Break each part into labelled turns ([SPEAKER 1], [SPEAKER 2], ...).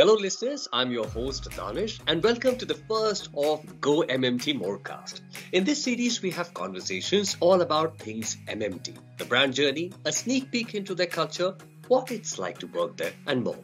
[SPEAKER 1] Hello, listeners. I'm your host, Danish, and welcome to the first of Go MMT Morecast. In this series, we have conversations all about things MMT, the brand journey, a sneak peek into their culture, what it's like to work there, and more.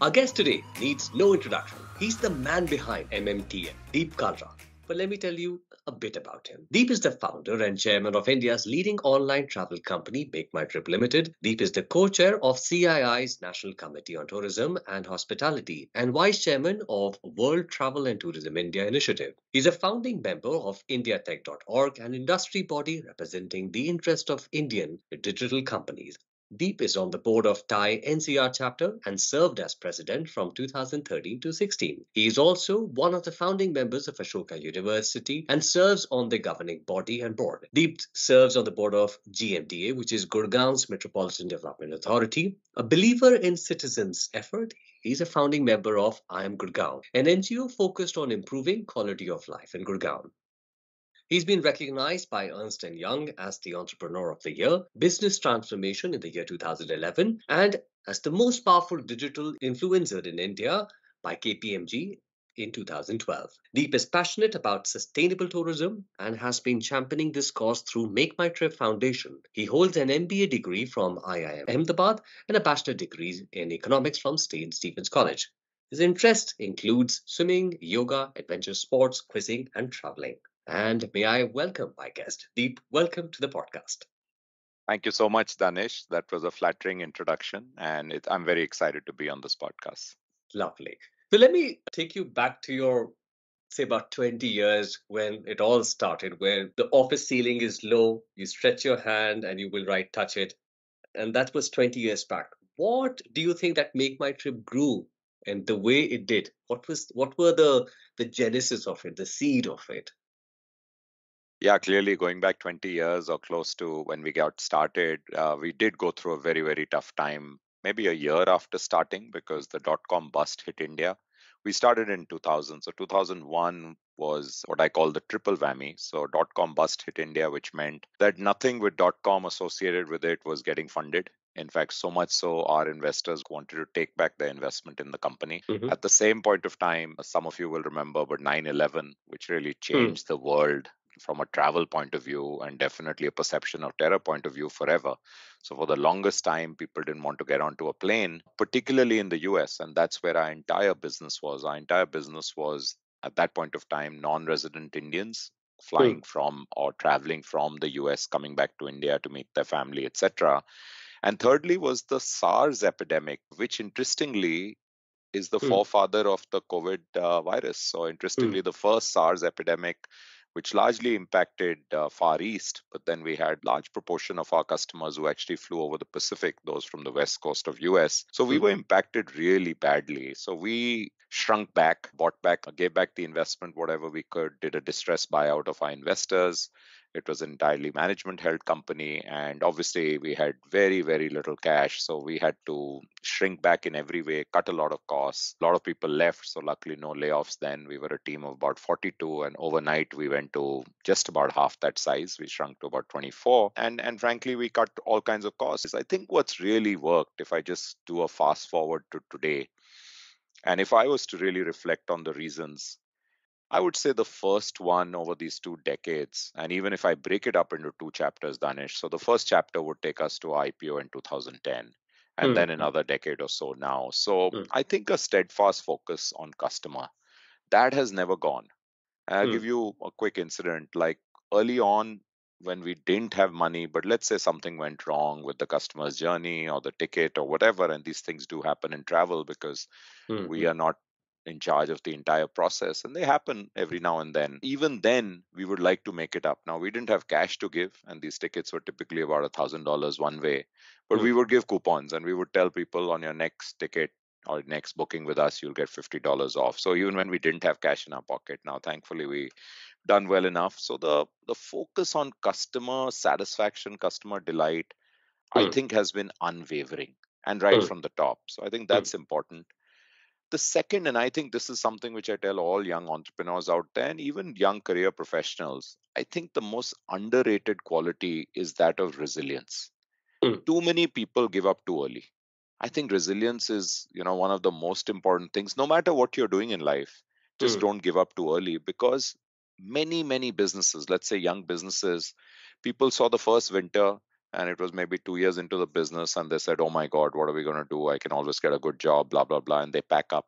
[SPEAKER 1] Our guest today needs no introduction. He's the man behind MMTN, Deep Kalra. But let me tell you a bit about him. Deep is the founder and chairman of India's leading online travel company, Make My Trip Limited. Deep is the co-chair of CII's National Committee on Tourism and Hospitality and vice chairman of World Travel and Tourism India Initiative. He's a founding member of IndiaTech.org, an industry body representing the interest of Indian digital companies. Deep is on the board of TiE NCR chapter and served as president from 2013 to 16. He is also one of the founding members of Ashoka University and serves on the governing body and board. Deep serves on the board of GMDA, which is Gurgaon's Metropolitan Development Authority. A believer in citizens' effort, he's a founding member of I Am Gurgaon, an NGO focused on improving quality of life in Gurgaon. He's been recognized by Ernst & Young as the Entrepreneur of the Year, Business Transformation in the year 2011, and as the most powerful digital influencer in India by KPMG in 2012. Deep is passionate about sustainable tourism and has been championing this cause through Make My Trip Foundation. He holds an MBA degree from IIM Ahmedabad and a bachelor degree in economics from St. Stephen's College. His interest includes swimming, yoga, adventure sports, quizzing, and traveling. And may I welcome my guest, Deep. Welcome to the podcast.
[SPEAKER 2] Thank you so much, Danish. That was a flattering introduction, and it, I'm very excited to be on this podcast.
[SPEAKER 1] Lovely. So let me take you back to your, say, about 20 years when it all started, where the office ceiling is low, you stretch your hand and you will right touch it. And that was 20 years back. What do you think that Make My Trip grew and the way it did? What was what were the the genesis of it, the seed of it?
[SPEAKER 2] Yeah, clearly going back 20 years or close to when we got started, uh, we did go through a very, very tough time, maybe a year after starting because the dot com bust hit India. We started in 2000. So 2001 was what I call the triple whammy. So dot com bust hit India, which meant that nothing with dot com associated with it was getting funded. In fact, so much so our investors wanted to take back their investment in the company. Mm-hmm. At the same point of time, some of you will remember, but 9 11, which really hmm. changed mm. the world from a travel point of view and definitely a perception of terror point of view forever. So for the longest time, people didn't want to get onto a plane, particularly in the US. And that's where our entire business was. Our entire business was at that point of time non-resident Indians flying mm. from or traveling from the US, coming back to India to meet their family, etc. And thirdly was the SARS epidemic, which interestingly is the mm. forefather of the COVID uh, virus. So interestingly, mm. the first SARS epidemic which largely impacted uh, Far East. But then we had large proportion of our customers who actually flew over the Pacific, those from the west coast of US. So we were impacted really badly. So we shrunk back, bought back, gave back the investment, whatever we could, did a distress buyout of our investors. It was an entirely management held company. And obviously, we had very, very little cash. So we had to shrink back in every way, cut a lot of costs. A lot of people left. So luckily, no layoffs then. We were a team of about 42. And overnight, we went to just about half that size. We shrunk to about 24. And, and frankly, we cut all kinds of costs. I think what's really worked, if I just do a fast forward to today, and if I was to really reflect on the reasons I would say the first one over these two decades, and even if I break it up into two chapters, Danish. So the first chapter would take us to IPO in 2010, and mm. then another decade or so now. So mm. I think a steadfast focus on customer that has never gone. And I'll mm. give you a quick incident. Like early on, when we didn't have money, but let's say something went wrong with the customer's journey or the ticket or whatever, and these things do happen in travel because mm-hmm. we are not in charge of the entire process and they happen every now and then even then we would like to make it up now we didn't have cash to give and these tickets were typically about a thousand dollars one way but mm. we would give coupons and we would tell people on your next ticket or next booking with us you'll get $50 off so even when we didn't have cash in our pocket now thankfully we done well enough so the the focus on customer satisfaction customer delight mm. i think has been unwavering and right mm. from the top so i think mm. that's important the second, and I think this is something which I tell all young entrepreneurs out there and even young career professionals, I think the most underrated quality is that of resilience. Mm. Too many people give up too early. I think resilience is, you know, one of the most important things. No matter what you're doing in life, just mm. don't give up too early because many, many businesses, let's say young businesses, people saw the first winter and it was maybe two years into the business and they said, oh my God, what are we going to do? I can always get a good job, blah, blah, blah. And they pack up.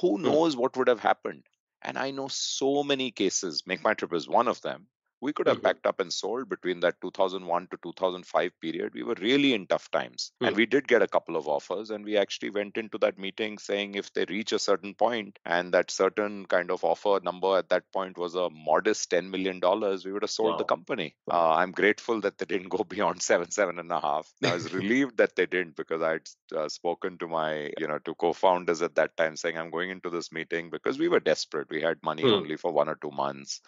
[SPEAKER 2] Who mm. knows what would have happened? And I know so many cases. Make My Trip is one of them we could have mm-hmm. packed up and sold between that 2001 to 2005 period we were really in tough times mm-hmm. and we did get a couple of offers and we actually went into that meeting saying if they reach a certain point and that certain kind of offer number at that point was a modest 10 million dollars we would have sold wow. the company uh, i'm grateful that they didn't go beyond seven seven and a half i was relieved that they didn't because i'd uh, spoken to my you know to co-founders at that time saying i'm going into this meeting because we were desperate we had money mm-hmm. only for one or two months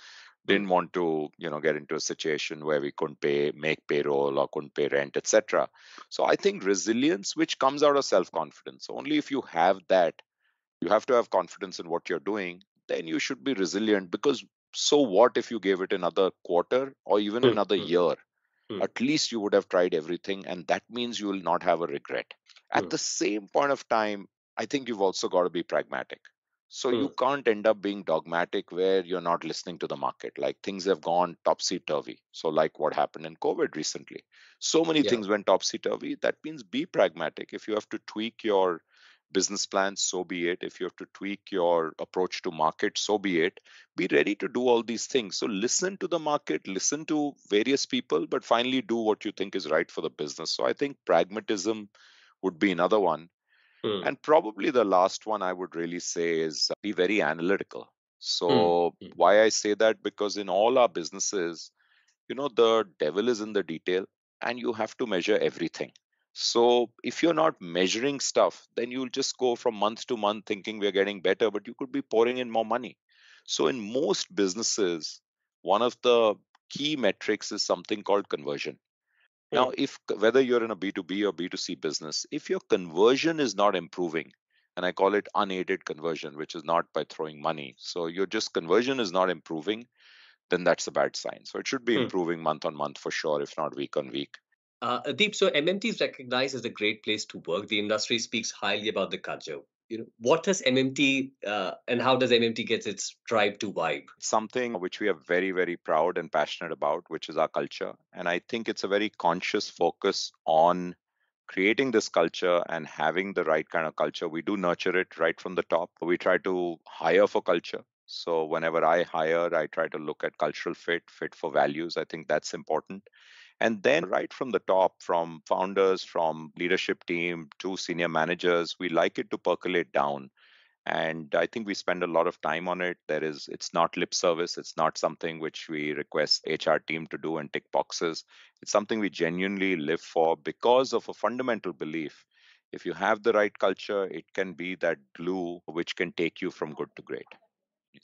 [SPEAKER 2] didn't want to you know get into a situation where we couldn't pay make payroll or couldn't pay rent etc so i think resilience which comes out of self confidence only if you have that you have to have confidence in what you're doing then you should be resilient because so what if you gave it another quarter or even mm-hmm. another year mm-hmm. at least you would have tried everything and that means you will not have a regret at mm-hmm. the same point of time i think you've also got to be pragmatic so hmm. you can't end up being dogmatic where you're not listening to the market. Like things have gone topsy turvy. So, like what happened in COVID recently. So many yeah. things went topsy turvy. That means be pragmatic. If you have to tweak your business plan, so be it. If you have to tweak your approach to market, so be it. Be ready to do all these things. So, listen to the market, listen to various people, but finally do what you think is right for the business. So, I think pragmatism would be another one Mm. And probably the last one I would really say is be very analytical. So, mm. why I say that? Because in all our businesses, you know, the devil is in the detail and you have to measure everything. So, if you're not measuring stuff, then you'll just go from month to month thinking we're getting better, but you could be pouring in more money. So, in most businesses, one of the key metrics is something called conversion. Now, if whether you're in a B2B or B2C business, if your conversion is not improving, and I call it unaided conversion, which is not by throwing money. So your just conversion is not improving, then that's a bad sign. So it should be hmm. improving month on month for sure, if not week on week.
[SPEAKER 1] Uh, Deep, so MMT is recognized as a great place to work. The industry speaks highly about the culture you know what does mmt uh, and how does mmt get its tribe to vibe?
[SPEAKER 2] Something which we are very very proud and passionate about which is our culture. And i think it's a very conscious focus on creating this culture and having the right kind of culture. We do nurture it right from the top we try to hire for culture. So whenever i hire i try to look at cultural fit fit for values. I think that's important and then, right from the top, from founders, from leadership team to senior managers, we like it to percolate down. And I think we spend a lot of time on it. There is, it's not lip service. It's not something which we request HR team to do and tick boxes. It's something we genuinely live for because of a fundamental belief. If you have the right culture, it can be that glue which can take you from good to great.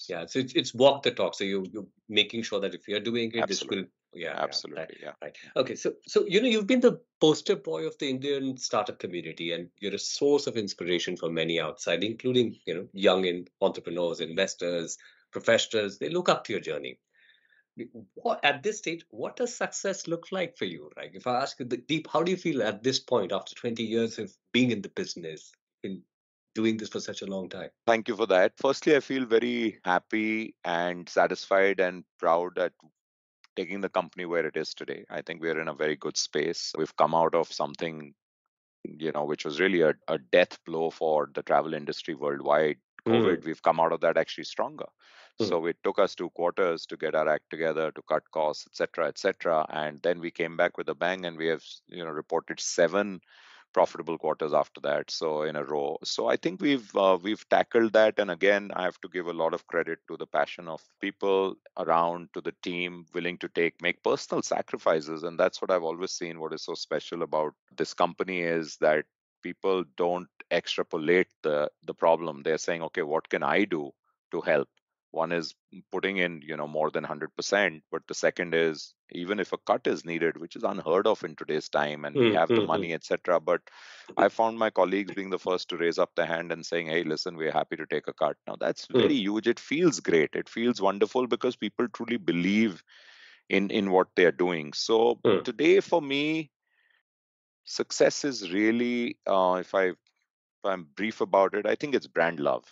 [SPEAKER 1] Yeah, so it's, it's walk the talk. So you you're making sure that if you're doing it,
[SPEAKER 2] Absolutely.
[SPEAKER 1] this will
[SPEAKER 2] yeah absolutely
[SPEAKER 1] yeah, right, yeah. Right okay so so you know you've been the poster boy of the indian startup community and you're a source of inspiration for many outside including you know young in entrepreneurs investors professionals they look up to your journey. What, at this stage what does success look like for you? Like if i ask you the deep how do you feel at this point after 20 years of being in the business in doing this for such a long time?
[SPEAKER 2] Thank you for that. Firstly i feel very happy and satisfied and proud at taking the company where it is today. I think we're in a very good space. We've come out of something, you know, which was really a, a death blow for the travel industry worldwide. COVID, mm. we've come out of that actually stronger. Mm. So it took us two quarters to get our act together, to cut costs, etc., etc., and then we came back with a bang, and we have, you know, reported seven profitable quarters after that so in a row. So i think we've uh, we've tackled that and again i have to give a lot of credit to the passion of people around to the team willing to take make personal sacrifices and that's what i've always seen what is so special about this company is that people don't extrapolate the the problem. They're saying okay what can i do to help one is putting in you know more than 100% but the second is even if a cut is needed which is unheard of in today's time and we have the mm-hmm. money etc but i found my colleagues being the first to raise up their hand and saying hey listen we're happy to take a cut now that's very mm. huge it feels great it feels wonderful because people truly believe in in what they're doing so mm. today for me success is really uh, if i I'm brief about it, I think it's brand love.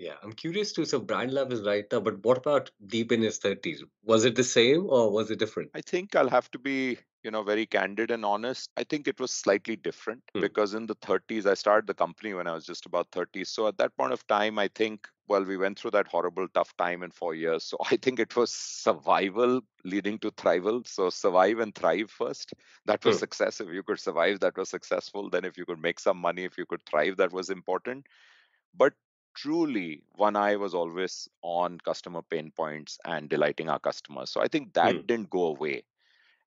[SPEAKER 1] Yeah, I'm curious too. So brand love is right now, but what about deep in his 30s? Was it the same or was it different?
[SPEAKER 2] I think I'll have to be, you know, very candid and honest. I think it was slightly different
[SPEAKER 1] Hmm.
[SPEAKER 2] because in the 30s, I started the company when I was just about 30. So at that point of time, I think, well, we went through that horrible, tough time in four years. So I think it was survival leading to thrival. So survive and thrive first. That was
[SPEAKER 1] Hmm.
[SPEAKER 2] success. If you could survive, that was successful. Then if you could make some money, if you could thrive, that was important. But truly one eye was always on customer pain points and delighting our customers so i think that
[SPEAKER 1] Hmm.
[SPEAKER 2] didn't go away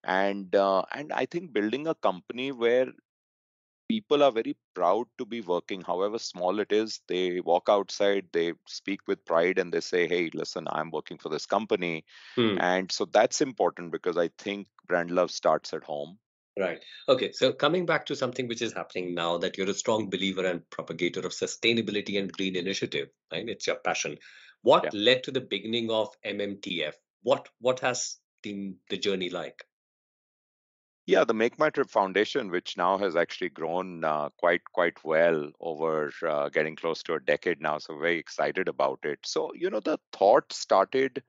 [SPEAKER 2] and uh, and i think building a company where people are very proud to be working however small it is they walk outside they speak with pride and they say hey listen i'm working for this company
[SPEAKER 1] Hmm.
[SPEAKER 2] and so that's important because i think brand love starts at home
[SPEAKER 1] Right. Okay. So coming back to something which is happening now, that you're a strong believer and propagator of sustainability and green initiative, right? It's your passion.
[SPEAKER 2] yeah
[SPEAKER 1] What led to the beginning of MMTF? What what has been the journey like?
[SPEAKER 2] Yeah, the Make My Trip Foundation, which now has actually grown uh, quite quite well over uh, getting close to a decade now, so very excited about it. So you know, the thought started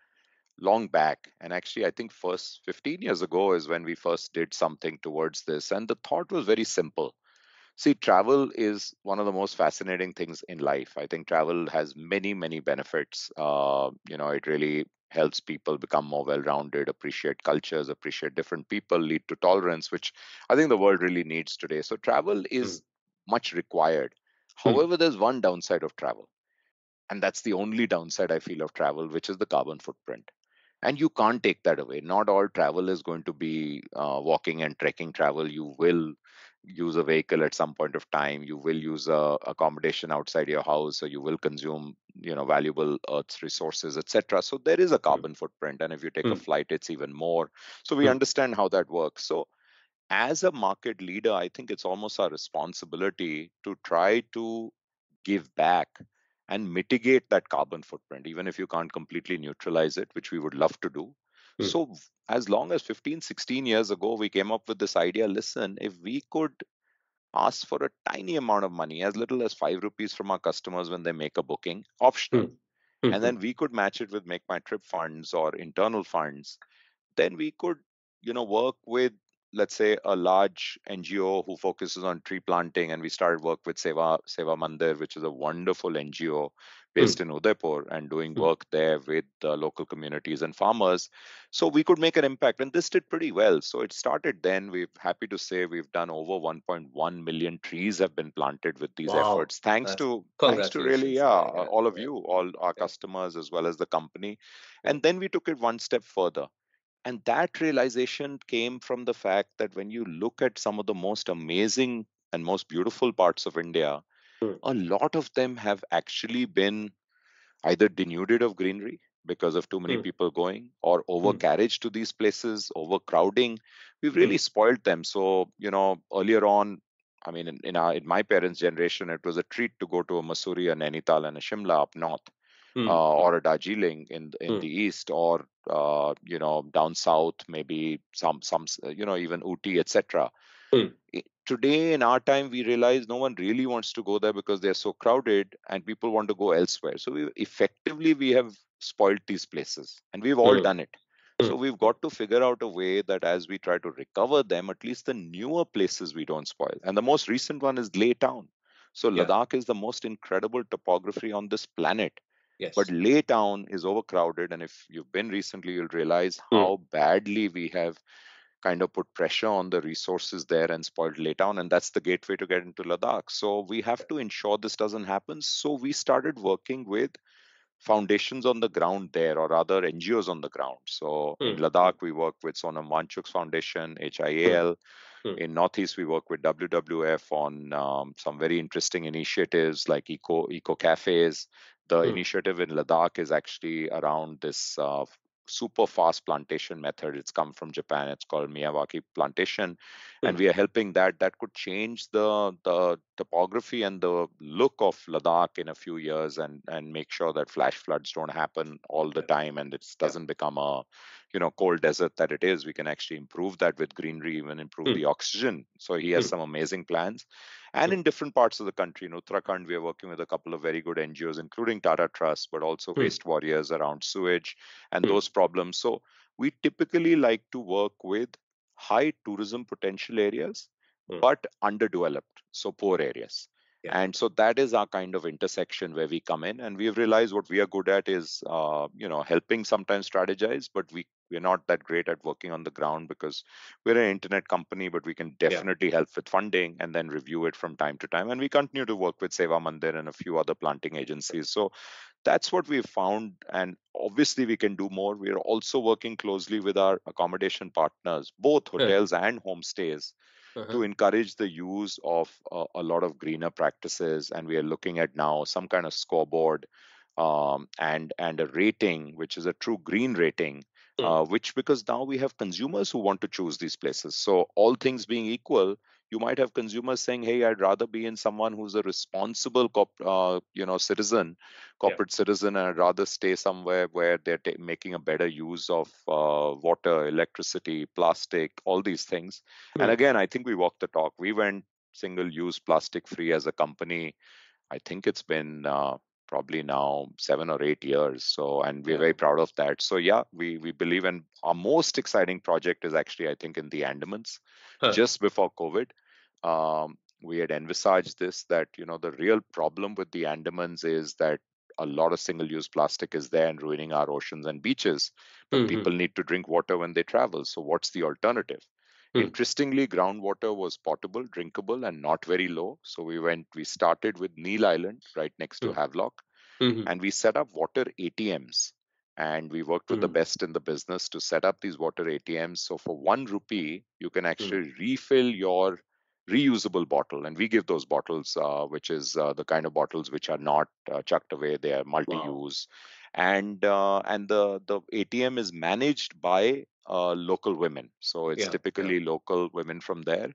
[SPEAKER 2] long back, and actually, I think first 15 years ago is when we first did something towards this, and the thought was very simple. See, travel is one of the most fascinating things in life. I think travel has many, many benefits. Uh, you know, it really helps people become more well rounded, appreciate cultures, appreciate different people, lead to tolerance, which I think the world really needs today. So, travel is much required.
[SPEAKER 1] Hmm.
[SPEAKER 2] However, there's one downside of travel, and that's the only downside I feel of travel, which is the carbon footprint and you can't take that away. Not all travel is going to be uh, walking and trekking travel. You will use a vehicle at some point of time. You will use a accommodation outside your house. Or you will consume you know valuable earth's resources etc so there is a
[SPEAKER 1] Hmm.
[SPEAKER 2] carbon footprint. And if you take a
[SPEAKER 1] Hmm.
[SPEAKER 2] flight it's even more. So we
[SPEAKER 1] Hmm.
[SPEAKER 2] understand how that works. So as a market leader i think it's almost our responsibility to try to give back and mitigate that carbon footprint, even if you can't completely neutralize it, which we would love to do.
[SPEAKER 1] Hmm.
[SPEAKER 2] So, as long as 15, 16 years ago, we came up with this idea listen, if we could ask for a tiny amount of money, as little as five rupees from our customers when they make a booking, optional,
[SPEAKER 1] Hmm.
[SPEAKER 2] and then we could match it with Make My Trip funds or internal funds, then we could you know work with let's say a large ngo who focuses on tree planting and we started work with seva seva mandir which is a wonderful ngo based in udaipur and doing
[SPEAKER 1] Hmm.
[SPEAKER 2] work there with the local communities and farmers. So we could make an impact and this did pretty well. So it started then. We're happy to say we've done over 1.1 million trees have been planted with these
[SPEAKER 1] Wow.
[SPEAKER 2] efforts thanks
[SPEAKER 1] That's
[SPEAKER 2] to thanks to really yeah uh, all of you all our customers as well as the company.
[SPEAKER 1] Hmm.
[SPEAKER 2] and then we took it one step further and that realization came from the fact that when you look at some of the most amazing and most beautiful parts of India,
[SPEAKER 1] Hmm.
[SPEAKER 2] a lot of them have actually been either denuded of greenery because of too many
[SPEAKER 1] Hmm.
[SPEAKER 2] people going or
[SPEAKER 1] Hmm.
[SPEAKER 2] overcarriage to these places, overcrowding. We've
[SPEAKER 1] Hmm.
[SPEAKER 2] really spoiled them. So, you know, earlier on, I mean, in, in, our, in my parents' generation, it was a treat to go to a Mussoorie, a Nainital, and a Shimla up north
[SPEAKER 1] Hmm.
[SPEAKER 2] uh, or a Darjeeling in in
[SPEAKER 1] Hmm.
[SPEAKER 2] the east, or uh, you know down south, maybe some some you know even Ooty, etc.
[SPEAKER 1] Hmm.
[SPEAKER 2] Today in our time, we realize no one really wants to go there because they're so crowded, and people want to go elsewhere. So we effectively we have spoiled these places, and we've all
[SPEAKER 1] Hmm.
[SPEAKER 2] done it.
[SPEAKER 1] Hmm.
[SPEAKER 2] So we've got to figure out a way that as we try to recover them, at least the newer places we don't spoil. And the most recent one is Leh Town. So
[SPEAKER 1] Yeah.
[SPEAKER 2] Ladakh is the most incredible topography on this planet
[SPEAKER 1] Yes.
[SPEAKER 2] Leh Town is overcrowded, and if you've been recently, you'll realize
[SPEAKER 1] Hmm.
[SPEAKER 2] how badly we have kind of put pressure on the resources there and spoiled Leh Town, and that's the gateway to get into Ladakh. So we have to ensure this doesn't happen. So we started working with foundations on the ground there, or other NGOs on the ground. So in
[SPEAKER 1] Hmm.
[SPEAKER 2] Ladakh, we work with Sonam Wangchuk's foundation. HIAL.
[SPEAKER 1] Hmm.
[SPEAKER 2] In Northeast, we work with WWF on um, some very interesting initiatives like eco eco cafes. The
[SPEAKER 1] Hmm.
[SPEAKER 2] initiative in Ladakh is actually around this uh, super fast plantation method. It's come from Japan. It's called Miyawaki plantation, and
[SPEAKER 1] Hmm.
[SPEAKER 2] we are helping that. That could change the the topography and the look of Ladakh in a few years, and and make sure that flash floods don't happen all the
[SPEAKER 1] Yeah.
[SPEAKER 2] time, and it doesn't become a you know cold desert that it is we can actually improve that with greenery even improve mm. the oxygen so he has mm. some amazing plans and mm. in different parts of the country in uttarakhand we are working with a couple of very good ngos including tata trust but also hmm. waste warriors around sewage and hmm. those problems so we typically like to work with high tourism potential areas hmm. but underdeveloped so poor areas. And so that is our kind of intersection where we come in, and we've realized what we are good at is, uh, you know, helping sometimes strategize, but we we're not that great at working on the ground because we're an internet company, but we can definitely yeah. help with funding and then review it from time to time. And we continue to work with Seva Mandir and a few other planting agencies. So that's what we've found, and obviously we can do more. We are also working closely with our accommodation partners, both hotels yeah. and homestays uh-huh. to encourage the use of uh, a lot of greener practices and we are looking at now some kind of scoreboard um, and and a rating which is a true green rating mm. uh, which because now we have consumers who want to choose these places so all things being equal you might have consumers saying hey i'd rather be in someone who's a responsible uh, you know citizen corporate yeah. citizen and i'd rather stay somewhere where they're t- making a better use of uh, water electricity plastic all these things mm. and hmm. again i think we walked the talk we went single use plastic free as a company i think it's been uh, probably now seven or eight years so and we're yeah. very proud of that so yeah we we believe in our most exciting project is actually i think in the andamans huh. just before covid um, we had envisaged this that you know the real problem with the andamans is that a lot of single use plastic is there and ruining our oceans and beaches but mm-hmm. people need to drink water when they travel so what's the alternative mm. interestingly groundwater was potable drinkable and not very low so we went we started with neil island right next to mm. havelock mm-hmm. and we set up water atms and we worked with mm. the best in the business to set up these water atms so for one rupee you can mm. actually refill your reusable bottle and we give those bottles uh, which is uh, the kind of bottles which are not uh, chucked away they are multi-use wow. and uh, and the the atm is managed by uh, local women so it's yeah, typically yeah. local women from there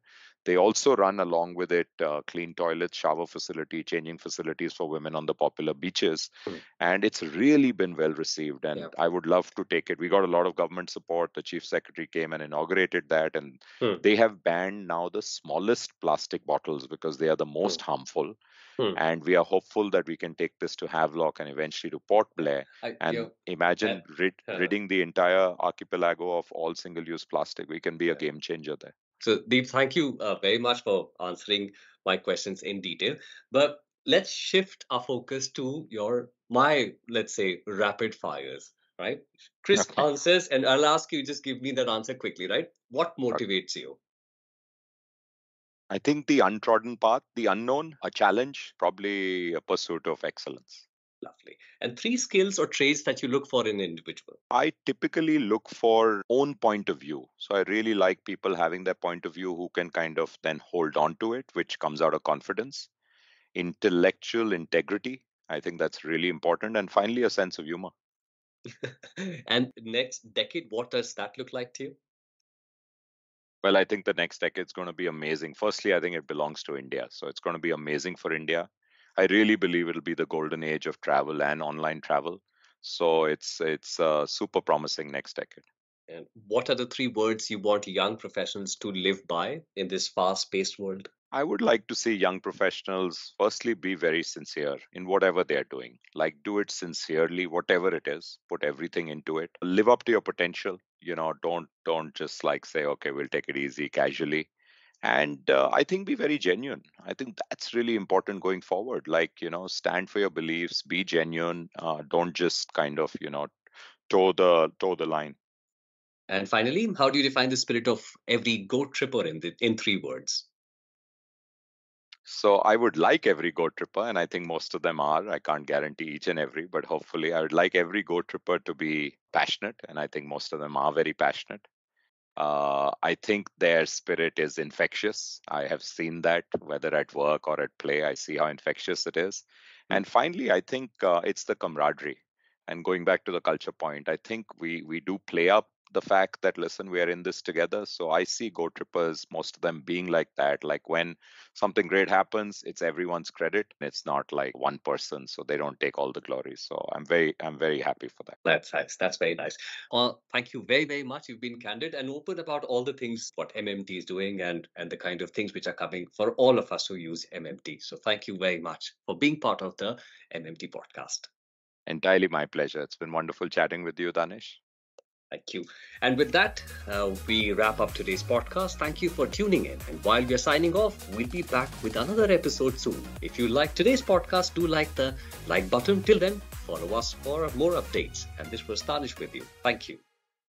[SPEAKER 2] they also run along with it uh, clean toilets, shower facility, changing facilities for women on the popular beaches. Mm. And it's really been well received. And yeah. I would love to take it. We got a lot of government support. The chief secretary came and inaugurated that. And mm. they have banned now the smallest plastic bottles because they are the most mm. harmful. Hmm. And we are hopeful that we can take this to Havelock and eventually to Port Blair. I, and you imagine rid, uh, ridding the entire archipelago of all single use plastic. We can be yeah. a game changer there.
[SPEAKER 1] So, Deep, thank you uh, very much for answering my questions in detail. But let's shift our focus to your my let's say rapid fires right? Crisp okay. answers and i'll ask you just give me that answer quickly right? What motivates you?
[SPEAKER 2] I think the untrodden path the unknown a challenge probably a pursuit of excellence
[SPEAKER 1] Lovely. And three skills or traits that you look for in an individual?
[SPEAKER 2] I typically look for own point of view. So I really like people having their point of view who can kind of then hold on to it, which comes out of confidence. Intellectual integrity. I think that's really important. And finally, a sense of humor.
[SPEAKER 1] and next decade, what does that look like to you?
[SPEAKER 2] Well, I think the next decade is going to be amazing. Firstly, I think it belongs to India. So it's going to be amazing for India. I really believe it'll be the golden age of travel and online travel. So it's it's uh, super promising next decade.
[SPEAKER 1] And what are the three words you want young professionals to live by in this fast-paced world?
[SPEAKER 2] I would like to see young professionals firstly be very sincere in whatever they're doing. Like do it sincerely, whatever it is. Put everything into it. Live up to your potential. You know, don't don't just like say, okay, we'll take it easy casually and uh, i think be very genuine. I think that's really important going forward like you know stand for your beliefs be genuine uh, don't just kind of you know toe the toe the line.
[SPEAKER 1] And finally how do you define the spirit of every go tripper in the, in three words?
[SPEAKER 2] So i would like every go tripper and i think most of them are. I can't guarantee each and every but hopefully i would like every go tripper to be passionate and i think most of them are very passionate uh, I think their spirit is infectious. I have seen that whether at work or at play. I see how infectious it is. Hmm. And finally, I think uh, it's the camaraderie. And going back to the culture point, I think we we do play up the fact that listen we are in this together. So i see go trippers most of them being like that. Like when something great happens it's everyone's credit it's not like one person so they don't take all the glory. So i'm very i'm very happy for that.
[SPEAKER 1] That's nice. That's very nice. Well thank you very very much. You've been candid and open about all the things what mmt is doing and and the kind of things which are coming for all of us who use mmt so thank you very much for being part of the mmt podcast.
[SPEAKER 2] Entirely my pleasure. It's been wonderful chatting with you danish
[SPEAKER 1] Thank you. And with that, uh, we wrap up today's podcast. Thank you for tuning in. And while we're signing off, we'll be back with another episode soon. If you like today's podcast, do like the like button. Till then, follow us for more updates. And this was Danish with you. Thank you.